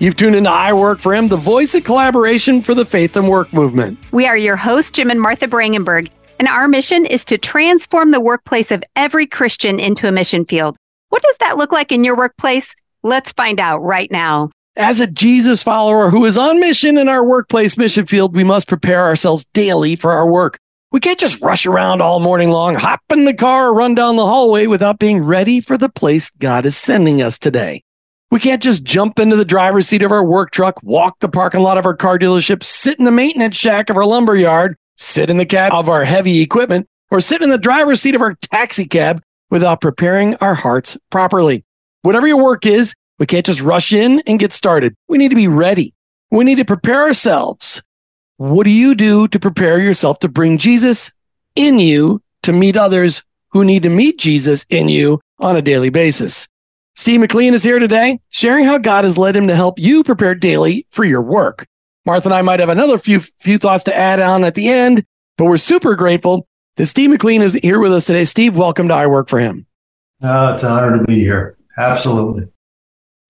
You've tuned into I Work for Him, the voice of collaboration for the faith and work movement. We are your hosts, Jim and Martha Brangenberg, and our mission is to transform the workplace of every Christian into a mission field. What does that look like in your workplace? Let's find out right now. As a Jesus follower who is on mission in our workplace mission field, we must prepare ourselves daily for our work. We can't just rush around all morning long, hop in the car, or run down the hallway without being ready for the place God is sending us today. We can't just jump into the driver's seat of our work truck, walk the parking lot of our car dealership, sit in the maintenance shack of our lumber yard, sit in the cab of our heavy equipment, or sit in the driver's seat of our taxi cab without preparing our hearts properly. Whatever your work is, we can't just rush in and get started. We need to be ready. We need to prepare ourselves. What do you do to prepare yourself to bring Jesus in you to meet others who need to meet Jesus in you on a daily basis? Steve McLean is here today, sharing how God has led him to help you prepare daily for your work. Martha and I might have another few few thoughts to add on at the end, but we're super grateful that Steve McLean is here with us today. Steve, welcome to I Work for Him. Oh, it's an honor to be here. Absolutely.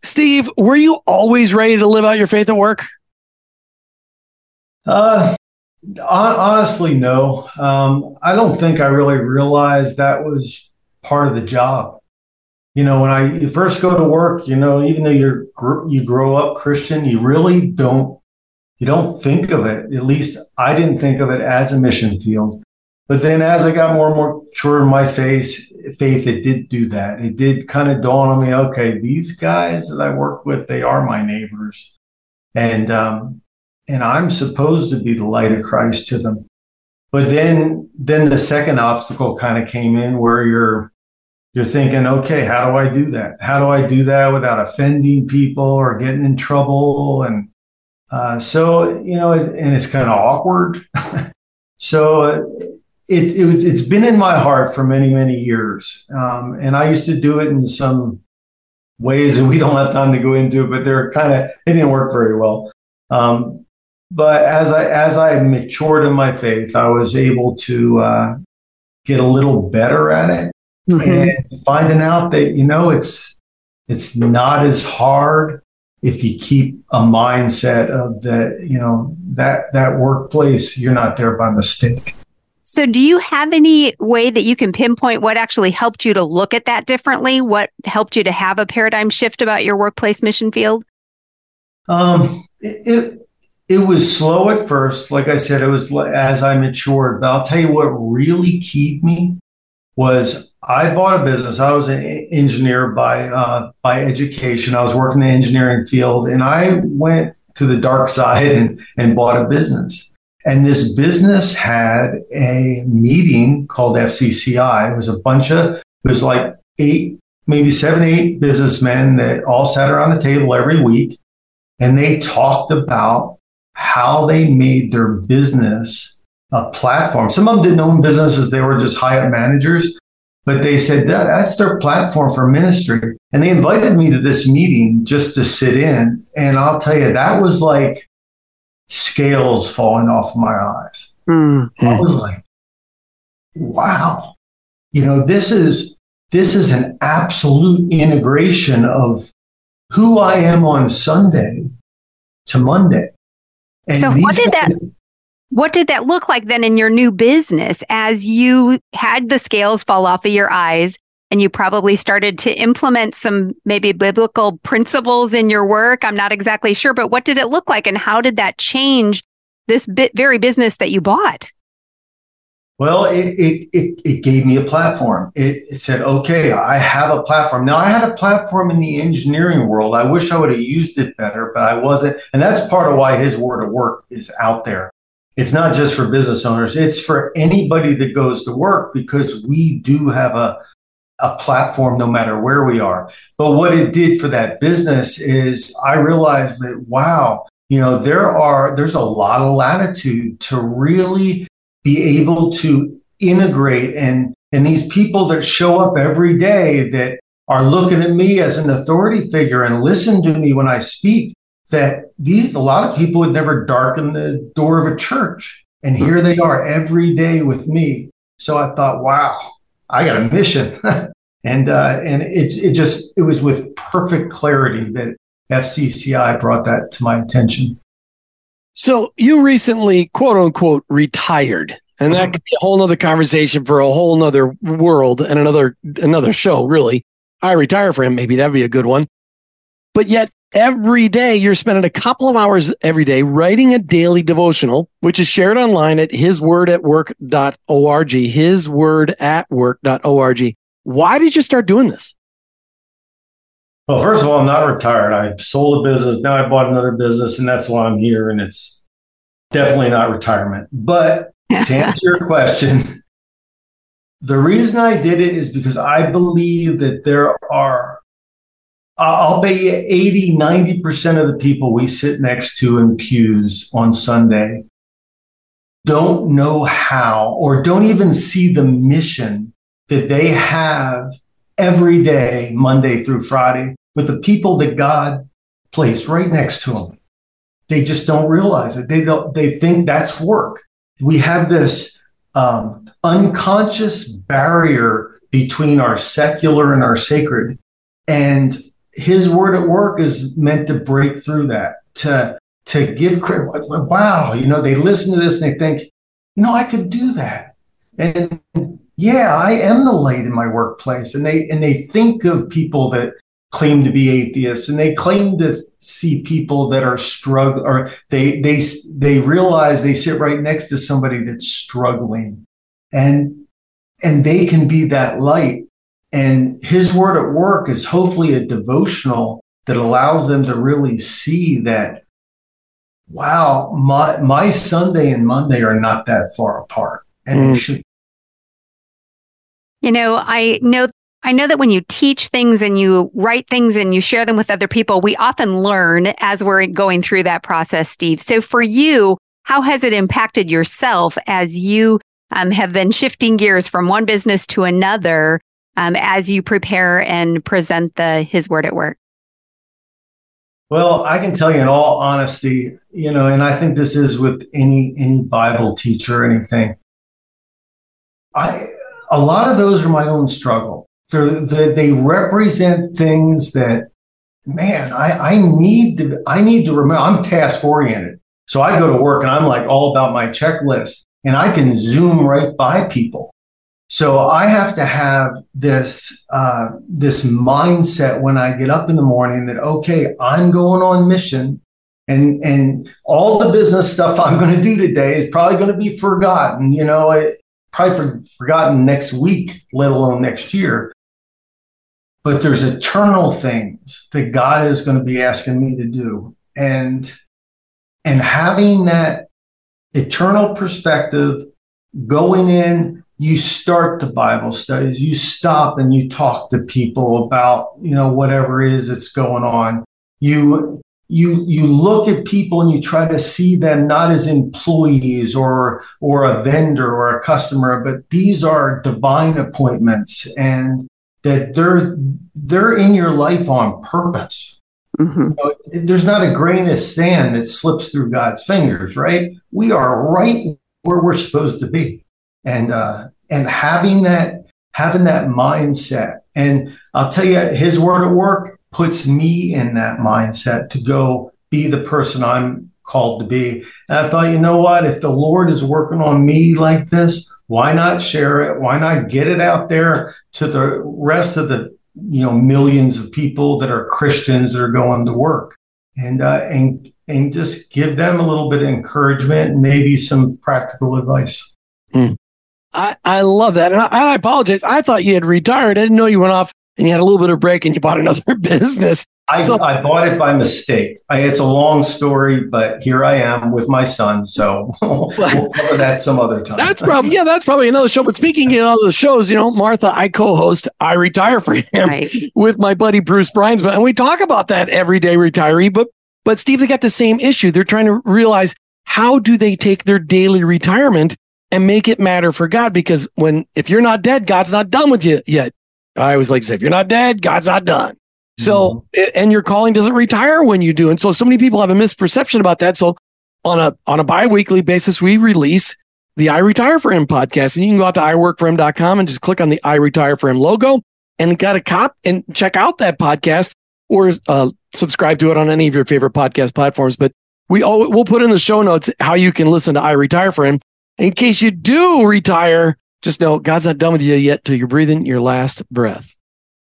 Steve, were you always ready to live out your faith at work? Uh, honestly, no. Um, I don't think I really realized that was part of the job you know, when I first go to work, you know, even though you're you grow up Christian, you really don't you don't think of it. At least I didn't think of it as a mission field. But then as I got more and more mature in my faith, faith, it did do that. It did kind of dawn on me, okay, these guys that I work with, they are my neighbors. And um, and I'm supposed to be the light of Christ to them. But then then the second obstacle kind of came in where you're you're thinking, okay, how do I do that? How do I do that without offending people or getting in trouble? And uh, so, you know, and it's kind of awkward. so it, it, it's been in my heart for many, many years. Um, and I used to do it in some ways that we don't have time to go into, but they're kind of, it didn't work very well. Um, but as I, as I matured in my faith, I was able to uh, get a little better at it mm-hmm. and finding out that you know it's it's not as hard if you keep a mindset of that you know that that workplace you're not there by mistake. So do you have any way that you can pinpoint what actually helped you to look at that differently? What helped you to have a paradigm shift about your workplace mission field? Um it, it it was slow at first. Like i said it was as i matured. But i'll tell you what really keyed me was I bought a business. I was an engineer by uh, by education. I was working in the engineering field, and I went to the dark side and, and bought a business. And this business had a meeting called FCCI. It was a bunch of it was like eight, maybe seven, eight businessmen that all sat around the table every week, and they talked about how they made their business a platform. Some of them didn't own businesses; they were just high up managers but they said that, that's their platform for ministry. And they invited me to this meeting just to sit in. And I'll tell you, that was like scales falling off my eyes. Mm-hmm. I was like, wow, you know, this is this is an absolute integration of who I am on Sunday to Monday. And so what did that what did that look like then in your new business as you had the scales fall off of your eyes and you probably started to implement some maybe biblical principles in your work? I'm not exactly sure, but what did it look like and how did that change this bit, very business that you bought? Well, it, it, it, it, gave me a platform. It, it said, okay, I have a platform. Now, I had a platform in the engineering world. I wish I would have used it better, but I wasn't. And that's part of why his word at work is out there it's not just for business owners, it's for anybody that goes to work because we do have a, a platform no matter where we are. But what it did for that business is I realized that, wow, you know, there are, there's a lot of latitude to really be able to integrate and, and these people that show up every day that are looking at me as an authority figure and listen to me when I speak that these a lot of people would never darken the door of a church and here they are every day with me so i thought wow i got a mission and uh, and it, it just it was with perfect clarity that FCCI brought that to my attention. So you recently, quote unquote, retired. And that mm-hmm. could be a whole nother conversation for a whole nother world and another another show, really. I retire for him, maybe that'd be a good one. But yet every day you're spending a couple of hours every day writing a daily devotional, which is shared online at hiswordatwork.org, hiswordatwork.org. Why did you start doing this? Well, first of all, I'm not retired. I sold a business. Now I bought another business, and that's why I'm here. And it's definitely not retirement. But to answer your question, the reason I did it is because I believe that there are, I'll bet you 80, 90% of the people we sit next to in pews on Sunday don't know how or don't even see the mission that they have every day, Monday through Friday, with the people that God placed right next to them. They just don't realize it. They they think that's work. We have this um, unconscious barrier between our secular and our sacred. And his word at work is meant to break through that, to to give credit. Wow, you know, they listen to this and they think, you know, I could do that. And yeah, I am the light in my workplace. And they and they think of people that claim to be atheists and they claim to see people that are struggling or they they they realize they sit right next to somebody that's struggling and and they can be that light and his word at work is hopefully a devotional that allows them to really see that wow my my sunday and monday are not that far apart and mm. they should you know, I know I know that when you teach things and you write things and you share them with other people, we often learn as we're going through that process, Steve. So for you, how has it impacted yourself as you um, have been shifting gears from one business to another um, as you prepare and present the His Word at Work? Well, I can tell you in all honesty, you know, and I think this is with any any Bible teacher or anything. I a lot of those are my own struggle. They're, they represent things that, man, I, I need to I need to remember. I'm task oriented, so I go to work and I'm like all about my checklist, and I can zoom right by people. So I have to have this uh, this mindset when I get up in the morning that okay, I'm going on mission, and and all the business stuff I'm going to do today is probably going to be forgotten. You know, it, probably for, forgotten next week, let alone next year. But there's eternal things that God is going to be asking me to do. And and having that eternal perspective going in you start the bible studies you stop and you talk to people about you know whatever it is that's going on. You you you look at people and you try to see them not as employees or or a vendor or a customer but these are divine appointments and that they're they're in your life on purpose. Mm-hmm. you know, there's not a grain of sand that slips through god's fingers right? We are right where we're supposed to be and uh and having that having that mindset and i'll tell you his word at work puts me in that mindset to go be the person I'm called to be. And I thought, you know what? If the Lord is working on me like this, why not share it? Why not get it out there to the rest of the you know millions of people that are Christians that are going to work, and uh, and and just give them a little bit of encouragement and maybe some practical advice. Mm. I, I love that. And I, I apologize. I thought you had retired. I didn't know you went off and you had a little bit of break and you bought another business. I, so, I bought it by mistake. I, it's a long story, but here I am with my son. So we'll cover that some other time. That's probably yeah, that's probably another show. But speaking of other shows, you know, Martha, I co-host I Retire for Him right. with my buddy Bruce Brines, and we talk about that everyday retiree. But but Steve, they got the same issue. They're trying to realize how do they take their daily retirement and make it matter for God? Because when if you're not dead, God's not done with you yet. I always like to say, if you're not dead, God's not done. So, mm-hmm. and your calling doesn't retire when you do. And so, so many people have a misperception about that. So, on a on a biweekly basis, we release the I Retire for Him podcast, and you can go out to iworkforhim.com and just click on the I Retire for Him logo and got a cop and check out that podcast. or uh, subscribe to it on any of your favorite podcast platforms. But we all, we'll put in the show notes how you can listen to I Retire for him. In case you do retire, just know God's not done with you yet till you're breathing your last breath.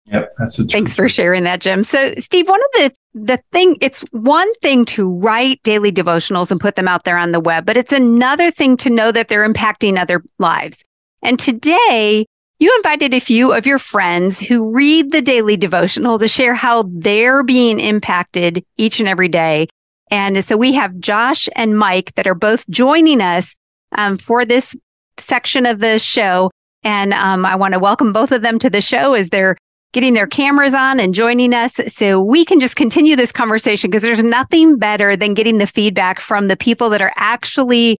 Yep, that's a Thanks for sharing that, Jim. So, Steve, one of the the thing it's one thing to write daily devotionals and put them out there on the web, but it's another thing to know that they're impacting other lives. And today, you invited a few of your friends who read the daily devotional to share how they're being impacted each and every day. And so we have Josh and Mike that are both joining us um, for this section of the show. And um, I want to welcome both of them to the show as they're getting their cameras on and joining us so we can just continue this conversation because there's nothing better than getting the feedback from the people that are actually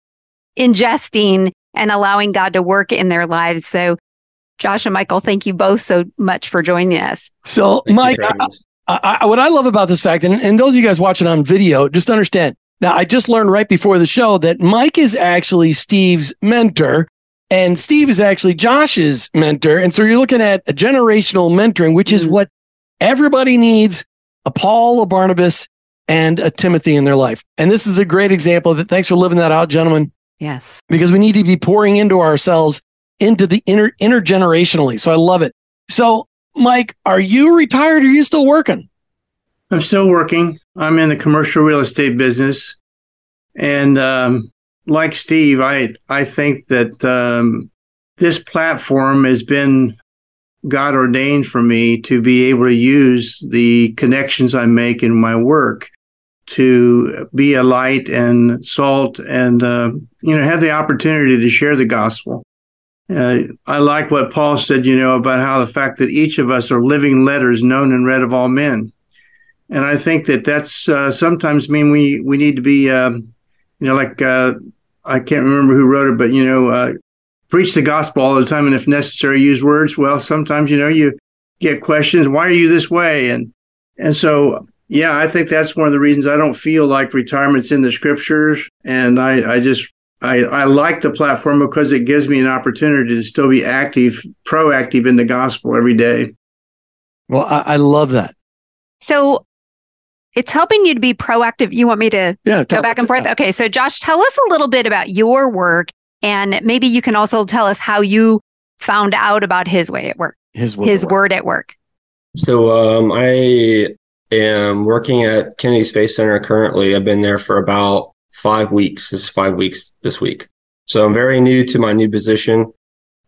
ingesting and allowing God to work in their lives. So, Josh and Michael, thank you both so much for joining us. So, thank Mike, I, I, what I love about this fact, and, and those of you guys watching on video, just understand. Now, I just learned right before the show that Mike is actually Steve's mentor. And Steve is actually Josh's mentor. And so you're looking at a generational mentoring, which is mm. what everybody needs a Paul, a Barnabas, and a Timothy in their life. And this is a great example of it. Thanks for living that out, gentlemen. Yes. Because we need to be pouring into ourselves into the inter intergenerationally. So I love it. So, Mike, are you retired or are you still working? I'm still working. I'm in the commercial real estate business. And um, like Steve, I I think that um, this platform has been God ordained for me to be able to use the connections I make in my work to be a light and salt and uh, you know have the opportunity to share the gospel. Uh, I like what Paul said, you know, about how the fact that each of us are living letters known and read of all men, and I think that that's uh, sometimes mean we we need to be, um, you know, like uh, I can't remember who wrote it, but you know, uh, preach the gospel all the time, and if necessary, use words. Well, sometimes you know you get questions. Why are you this way? And and so yeah, I think that's one of the reasons I don't feel like retirement's in the scriptures, and I I just I, I like the platform because it gives me an opportunity to still be active, proactive in the gospel every day. Well, I, I love that. So it's helping you to be proactive. You want me to yeah, go back and forth? Okay. So, Josh, tell us a little bit about your work. And maybe you can also tell us how you found out about his way at work, his word, his at, word work. at work. So, um, I am working at Kennedy Space Center currently. I've been there for about five weeks. This is five weeks this week. So, I'm very new to my new position.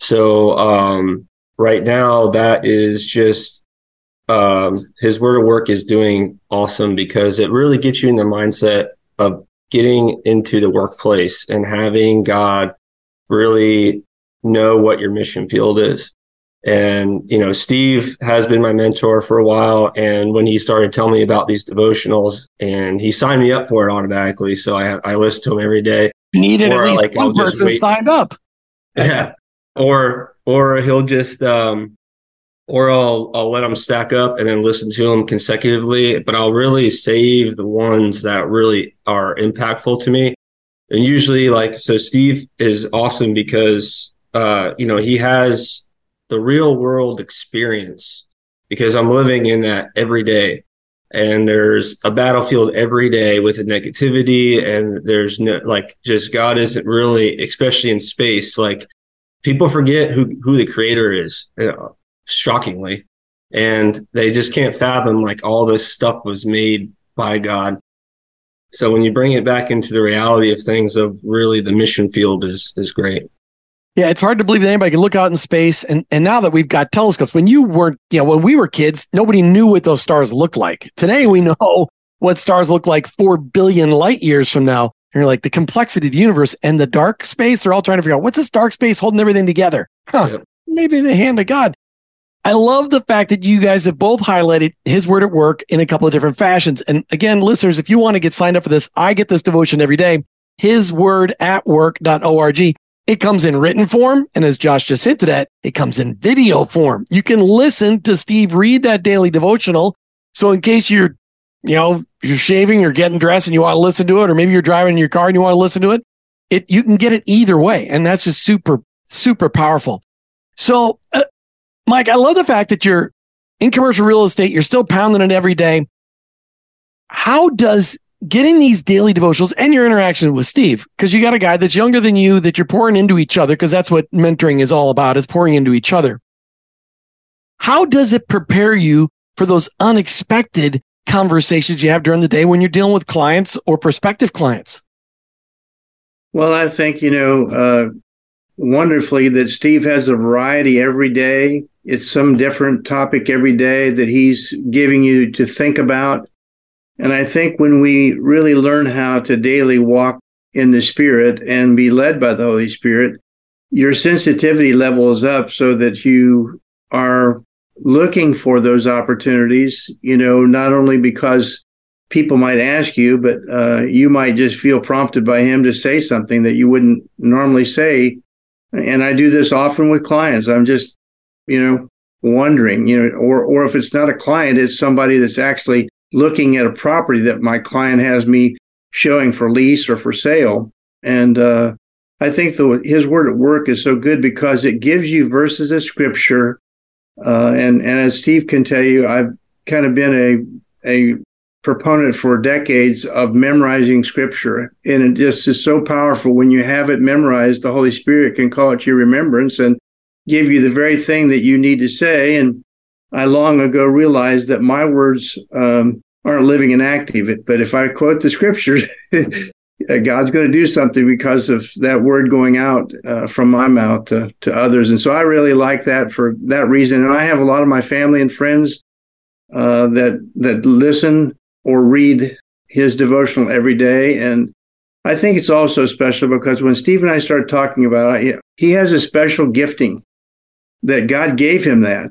So, um, right now, that is just um, his word at work is doing awesome because it really gets you in the mindset of getting into the workplace and having God really know what your mission field is. And, you know, Steve has been my mentor for a while. And when he started telling me about these devotionals and he signed me up for it automatically. So I, I listen to him every day. Needed or at least like, one person signed up. Yeah. Or, or he'll just, um, or I'll I'll let them stack up and then listen to them consecutively. But I'll really save the ones that really are impactful to me. And usually, like so, Steve is awesome because uh, you know he has the real world experience because I'm living in that every day. And there's a battlefield every day with the negativity, and there's no like just God isn't really, especially in space, like people forget who who the creator is. You know, shockingly. And they just can't fathom like all this stuff was made by God. So when you bring it back into the reality of things of really the mission field is is great. Yeah, it's hard to believe that anybody can look out in space and and now that we've got telescopes, when you weren't, you know, when we were kids, nobody knew what those stars looked like. Today we know what stars look like 4 billion light years from now. And you're like the complexity of the universe and the dark space, they're all trying to figure out what's this dark space holding everything together? Huh. Yep. Maybe the hand of God. I love the fact that you guys have both highlighted his word at work in a couple of different fashions. And again, listeners, if you want to get signed up for this, I get this devotion every day. His word at work.org. It comes in written form. And as Josh just hinted at, it comes in video form. You can listen to Steve read that daily devotional. So in case you're, you know, you're shaving or getting dressed and you want to listen to it, or maybe you're driving in your car and you want to listen to it, it, you can get it either way. And that's just super, super powerful. So uh, Mike, I love the fact that you're in commercial real estate. You're still pounding it every day. How does getting these daily devotionals and your interaction with Steve, because you got a guy that's younger than you that you're pouring into each other, because that's what mentoring is all about, is pouring into each other. How does it prepare you for those unexpected conversations you have during the day when you're dealing with clients or prospective clients? Well, I think, you know, uh, wonderfully that Steve has a variety every day. It's some different topic every day that he's giving you to think about. And I think when we really learn how to daily walk in the Spirit and be led by the Holy Spirit, your sensitivity levels up so that you are looking for those opportunities, you know, not only because people might ask you, but uh, you might just feel prompted by him to say something that you wouldn't normally say. And I do this often with clients. I'm just, you know, wondering, you know, or or if it's not a client, it's somebody that's actually looking at a property that my client has me showing for lease or for sale. And uh, I think the, his word at work is so good because it gives you verses of scripture. Uh, and, and as Steve can tell you, I've kind of been a, a proponent for decades of memorizing scripture. And it just is so powerful when you have it memorized, the Holy Spirit can call it to your remembrance and give you the very thing that you need to say. And I long ago realized that my words um, aren't living and active. But if I quote the scriptures, God's going to do something because of that word going out uh, from my mouth to, to others. And so I really like that for that reason. And I have a lot of my family and friends uh, that that listen or read his devotional every day. And I think it's also special because when Steve and I started talking about it, he has a special gifting that God gave him that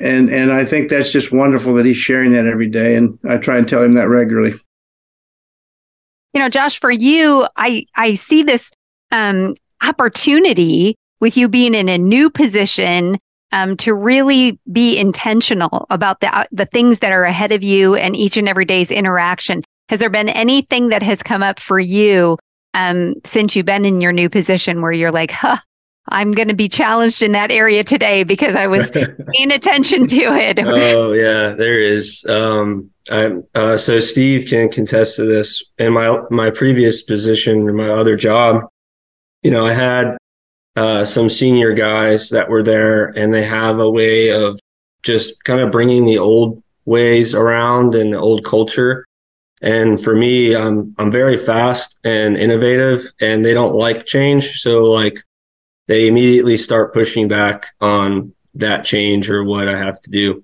and and I think that's just wonderful that he's sharing that every day, and I try and tell him that regularly. You know, Josh, for you, I I see this um, opportunity with you being in a new position um, to really be intentional about the uh, the things that are ahead of you and each and every day's interaction. Has there been anything that has come up for you um, since you've been in your new position where you're like, huh, I'm going to be challenged in that area today because I was paying attention to it. oh yeah, there is. Um, I'm, uh, so Steve can contest to this. In my my previous position, in my other job, you know, I had uh, some senior guys that were there, and they have a way of just kind of bringing the old ways around and the old culture. And for me, I'm I'm very fast and innovative, and they don't like change. So like they immediately start pushing back on that change or what I have to do.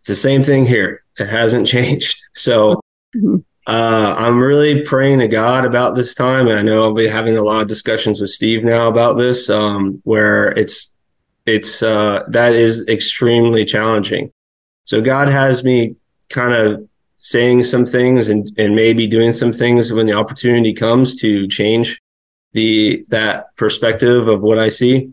It's the same thing here. It hasn't changed. So mm-hmm. uh, I'm really praying to God about this time. And I know I'll be having a lot of discussions with Steve now about this, um, where it's, it's, uh, that is extremely challenging. So God has me kind of saying some things and, and maybe doing some things when the opportunity comes to change the that perspective of what I see.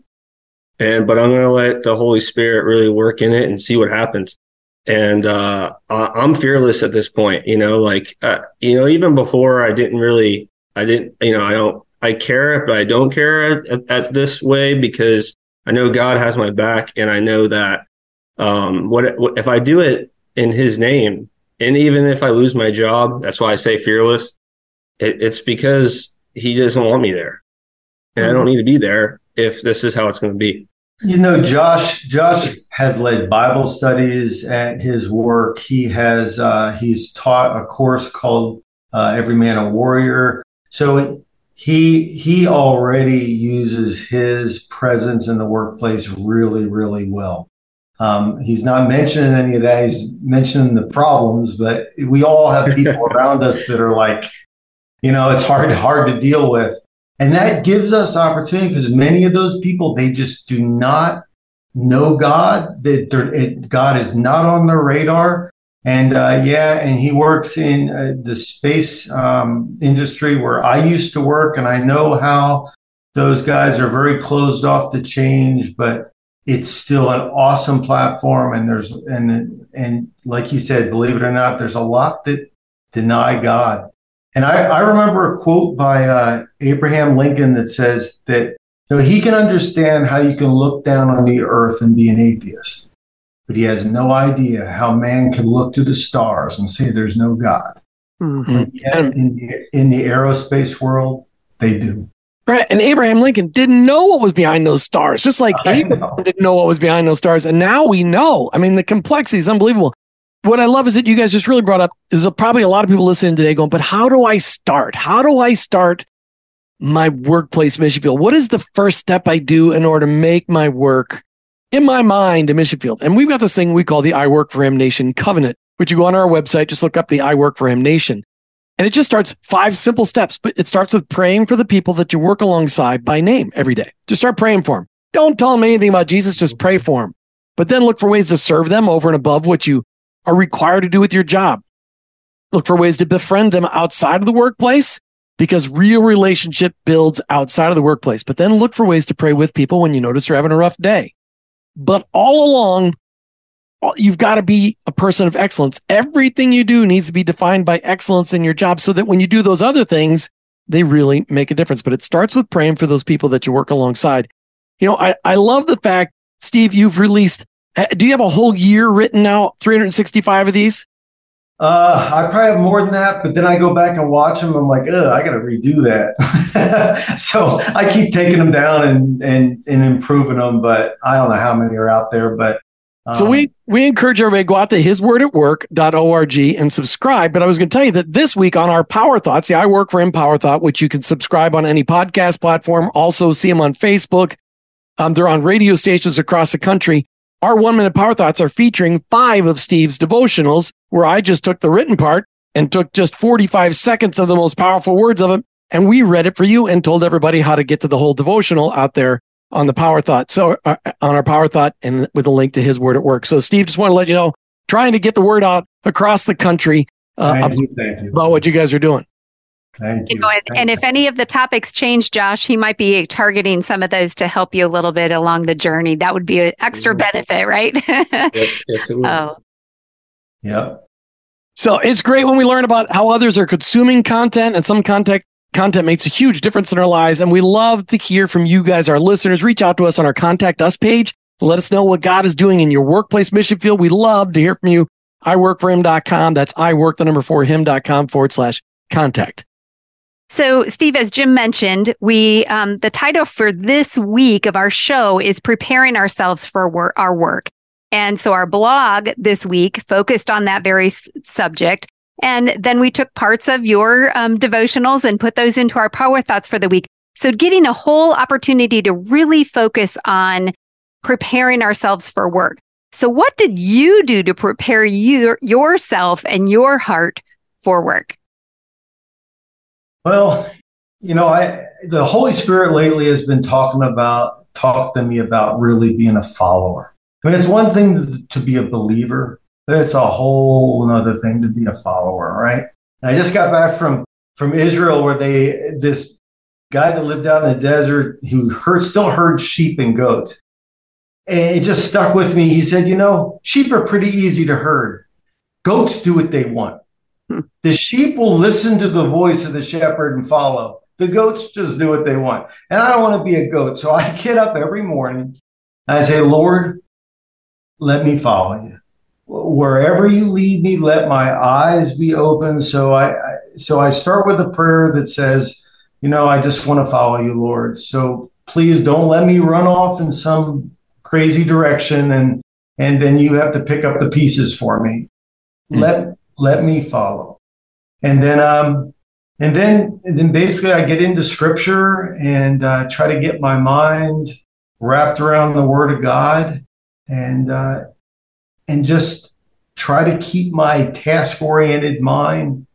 And but I'm going to let the Holy Spirit really work in it and see what happens. And uh, I'm fearless at this point. You know, like uh, you know, even before I didn't really, I didn't, you know, I don't, I care, but I don't care at, at this way because I know God has my back, and I know that um, what, what if I do it in His name, and even if I lose my job, that's why I say fearless. It, it's because he doesn't want me there. And I don't need to be there if this is how it's going to be. You know, Josh. Josh has led Bible studies at his work. He has uh, he's taught a course called uh, "Every Man a Warrior." So he he already uses his presence in the workplace really, really well. Um, he's not mentioning any of that. He's mentioning the problems, but we all have people around us that are like, you know, it's hard hard to deal with. And that gives us opportunity because many of those people, they just do not know God, that God is not on their radar. And uh, yeah, and he works in uh, the space um, industry where I used to work, and I know how those guys are very closed off to change, but it's still an awesome platform. And there's and and like he said, believe it or not, there's a lot that deny God. And I, I remember a quote by uh, Abraham Lincoln that says that you know, he can understand how you can look down on the earth and be an atheist. but he has no idea how man can look to the stars and say there's no God. Mm-hmm. in, the, in the aerospace world, they do. Right. And Abraham Lincoln didn't know what was behind those stars, just like I Abraham know. didn't know what was behind those stars. And now we know. I mean, the complexity is unbelievable. What I love is that you guys just really brought up is probably a lot of people listening today going, but how do I start? How do I start my workplace mission field? What is the first step I do in order to make my work in my mind a mission field? And we've got this thing we call the I Work for Him Nation Covenant, which you go on our website, just look up the I Work for Him Nation. And it just starts five simple steps, but it starts with praying for the people that you work alongside by name every day. Just start praying for them. Don't tell them anything about Jesus, just pray for them. But then look for ways to serve them over and above what you are required to do with your job. Look for ways to befriend them outside of the workplace because real relationship builds outside of the workplace. But then look for ways to pray with people when you notice they're having a rough day. But all along, you've got to be a person of excellence. Everything you do needs to be defined by excellence in your job so that when you do those other things, they really make a difference. But it starts with praying for those people that you work alongside. You know, I, I love the fact, Steve, you've released, do you have a whole year written out, 365 of these? Uh, I probably have more than that, but then I go back and watch them. I'm like, I got to redo that. so I keep taking them down and, and, and improving them, but I don't know how many are out there, but so we um, we encourage everybody to go out to hiswordatwork.org and subscribe. But I was going to tell you that this week on our Power Thoughts, see, I Work for Him Power Thought, which you can subscribe on any podcast platform, also see them on Facebook. Um, they're on radio stations across the country. Our one minute Power Thoughts are featuring five of Steve's devotionals, where I just took the written part and took just 45 seconds of the most powerful words of it. And we read it for you and told everybody how to get to the whole devotional out there on the power thought. So uh, on our power thought and with a link to his word at work. So Steve, just want to let you know, trying to get the word out across the country uh, thank you, thank you. about what you guys are doing. Thank you. you know, and, and if any of the topics change, Josh, he might be targeting some of those to help you a little bit along the journey. That would be an extra mm-hmm. benefit, right? yep, yes, it would. Oh. Yep. So it's great when we learn about how others are consuming content and some content Content makes a huge difference in our lives, and we love to hear from you guys, our listeners. Reach out to us on our contact us page. Let us know what God is doing in your workplace mission field. We love to hear from you. iworkforhim.com. That's I work the number for him.com forward slash contact. So, Steve, as Jim mentioned, we um, the title for this week of our show is preparing ourselves for wor- our work. And so our blog this week focused on that very s- subject. And then we took parts of your um, devotionals and put those into our power thoughts for the week. So getting a whole opportunity to really focus on preparing ourselves for work. So what did you do to prepare you, yourself and your heart for work? Well, you know, I the Holy Spirit lately has been talking about talk to me about really being a follower. I mean, it's one thing to, to be a believer, but it's a whole other thing to be a follower, right? I just got back from from Israel where they this guy that lived out in the desert who heard, still herd sheep and goats. And it just stuck with me. He said, you know, sheep are pretty easy to herd. Goats do what they want. The sheep will listen to the voice of the shepherd and follow. The goats just do what they want. And I don't want to be a goat. So I get up every morning and I say, Lord, let me follow you wherever you lead me, let my eyes be open. So I, I so I start with a prayer that says, you know, I just want to follow you, Lord. So please don't let me run off in some crazy direction and and then you have to pick up the pieces for me. Mm-hmm. Let let me follow. And then um and then and then basically I get into scripture and uh, try to get my mind wrapped around the word of God and uh, and just try to keep my task oriented mind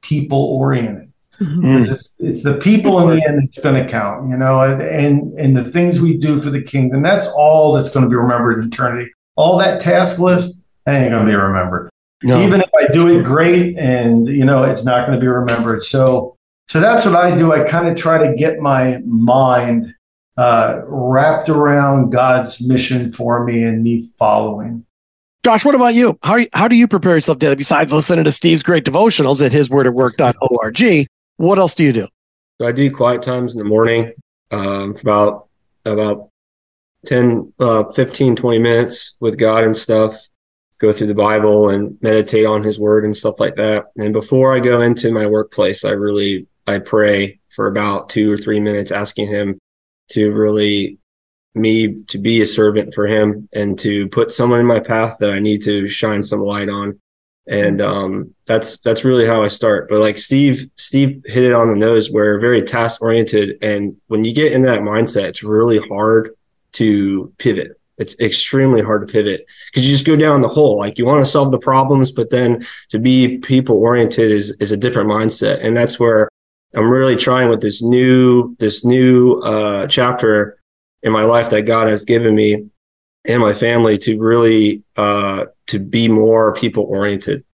people oriented. Mm-hmm. It's, it's, the people in the end that's going to count, you know, and, and and the things we do for the kingdom. That's all that's going to be remembered in eternity. All that task list ain't going to be remembered. No. Even if I do it great, and you know, it's not going to be remembered. So, so that's what I do. I kind of try to get my mind uh, wrapped around God's mission for me and me following. Josh, what about you? How, how do you prepare yourself daily besides listening to Steve's great devotionals at hiswordatwork.org? What else do you do? So I do quiet times in the morning um, for about about 10, uh, 15, 20 minutes with God and stuff, go through the Bible and meditate on his word and stuff like that. And before I go into my workplace, I really, I pray for about two or three minutes, asking him to really me to be a servant for him and to put someone in my path that I need to shine some light on. And um, that's that's really how I start. But like Steve, Steve hit it on the nose. We're very task oriented, and when you get in that mindset, it's really hard to pivot. It's extremely hard to pivot because you just go down the hole. Like you want to solve the problems, but then to be people oriented is is a different mindset, and that's where I'm really trying with this new this new uh, chapter in my life that God has given me and my family to really uh, to be more people oriented.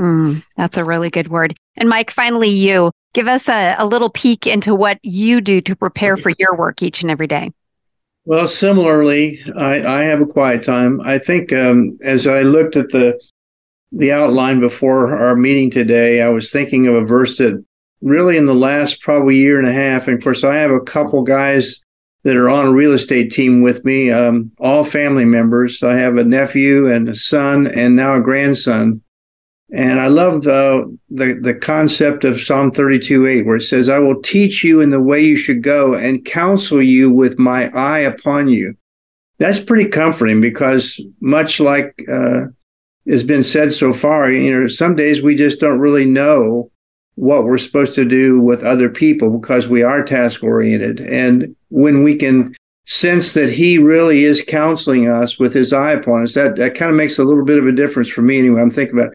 Mm, that's a really good word. And Mike, finally, you give us a, a little peek into what you do to prepare for your work each and every day. Well, similarly, I, I have a quiet time. I think um, as I looked at the the outline before our meeting today, I was thinking of a verse that really in the last probably year and a half, and of course, I have a couple guys that are on a real estate team with me, um, all family members. I have a nephew and a son, and now a grandson. And I love the, the, the concept of Psalm 32 8, where it says, I will teach you in the way you should go and counsel you with my eye upon you. That's pretty comforting because, much like uh, has been said so far, you know, some days we just don't really know what we're supposed to do with other people because we are task oriented. And when we can sense that he really is counseling us with his eye upon us, that, that kind of makes a little bit of a difference for me anyway. I'm thinking about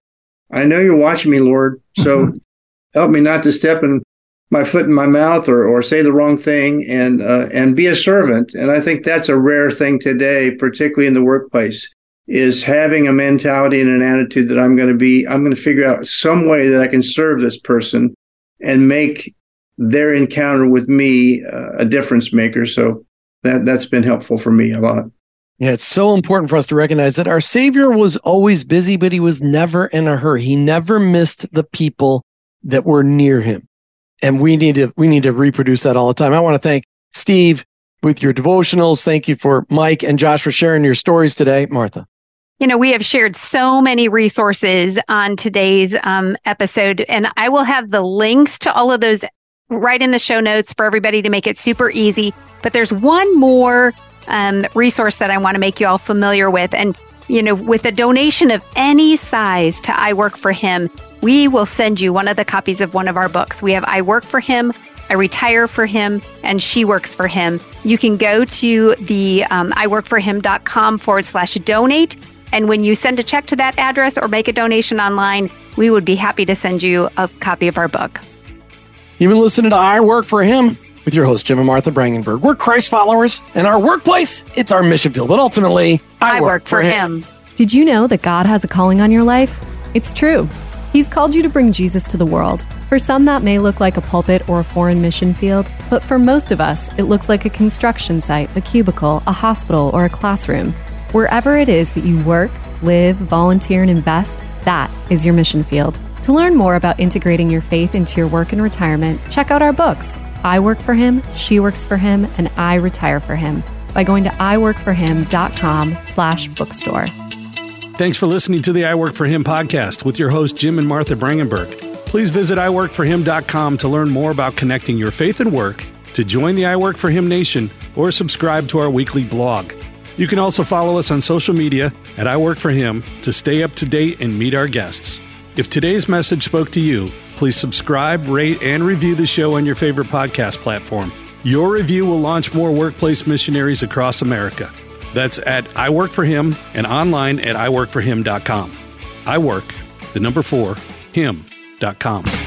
I know you're watching me, Lord. So help me not to step in my foot in my mouth or, or say the wrong thing and uh, and be a servant. And I think that's a rare thing today, particularly in the workplace, is having a mentality and an attitude that I'm going to be, I'm going to figure out some way that I can serve this person and make their encounter with me uh, a difference maker. So that that's been helpful for me a lot. Yeah, it's so important for us to recognize that our Savior was always busy, but he was never in a hurry. He never missed the people that were near him. And we need to we need to reproduce that all the time. I want to thank Steve with your devotionals. Thank you for Mike and Josh for sharing your stories today. Martha. You know, we have shared so many resources on today's um, episode, and I will have the links to all of those right in the show notes for everybody to make it super easy. But there's one more um, resource that I want to make you all familiar with. And, you know, with a donation of any size to I Work for Him, we will send you one of the copies of one of our books. We have I Work for Him, I Retire for Him, and She Works for Him. You can go to the um, iworkforhim.com forward slash donate. And when you send a check to that address or make a donation online, we would be happy to send you a copy of our book. You've been listening to I Work for Him with your host, Jim and Martha Brangenberg. We're Christ followers, and our workplace, it's our mission field. But ultimately, I, I work, work, for him. him. Did you know that God has a calling on your life? It's true. He's called you to bring Jesus to the world. For some, that may look like a pulpit or a foreign mission field, but for most of us, it looks like a construction site, a cubicle, a hospital, or a classroom. Wherever it is that you work, live, volunteer, and invest, that is your mission field. To learn more about integrating your faith into your work and retirement, check out our books. I work for him, she works for him, and I retire for him by going to iworkforhim.com slash bookstore. Thanks for listening to the I Work for Him podcast with your host, Jim and Martha Brangenberg. Please visit iworkforhim.com to learn more about connecting your faith and work, to join the I Work for Him Nation, or subscribe to our weekly blog. You can also follow us on social media at I Work for Him to stay up to date and meet our guests. If today's message spoke to you, please subscribe, rate, and review the show on your favorite podcast platform. Your review will launch more workplace missionaries across America. That's at I Work for Him and online at iworkforhim.com. I work, the number four, him.com.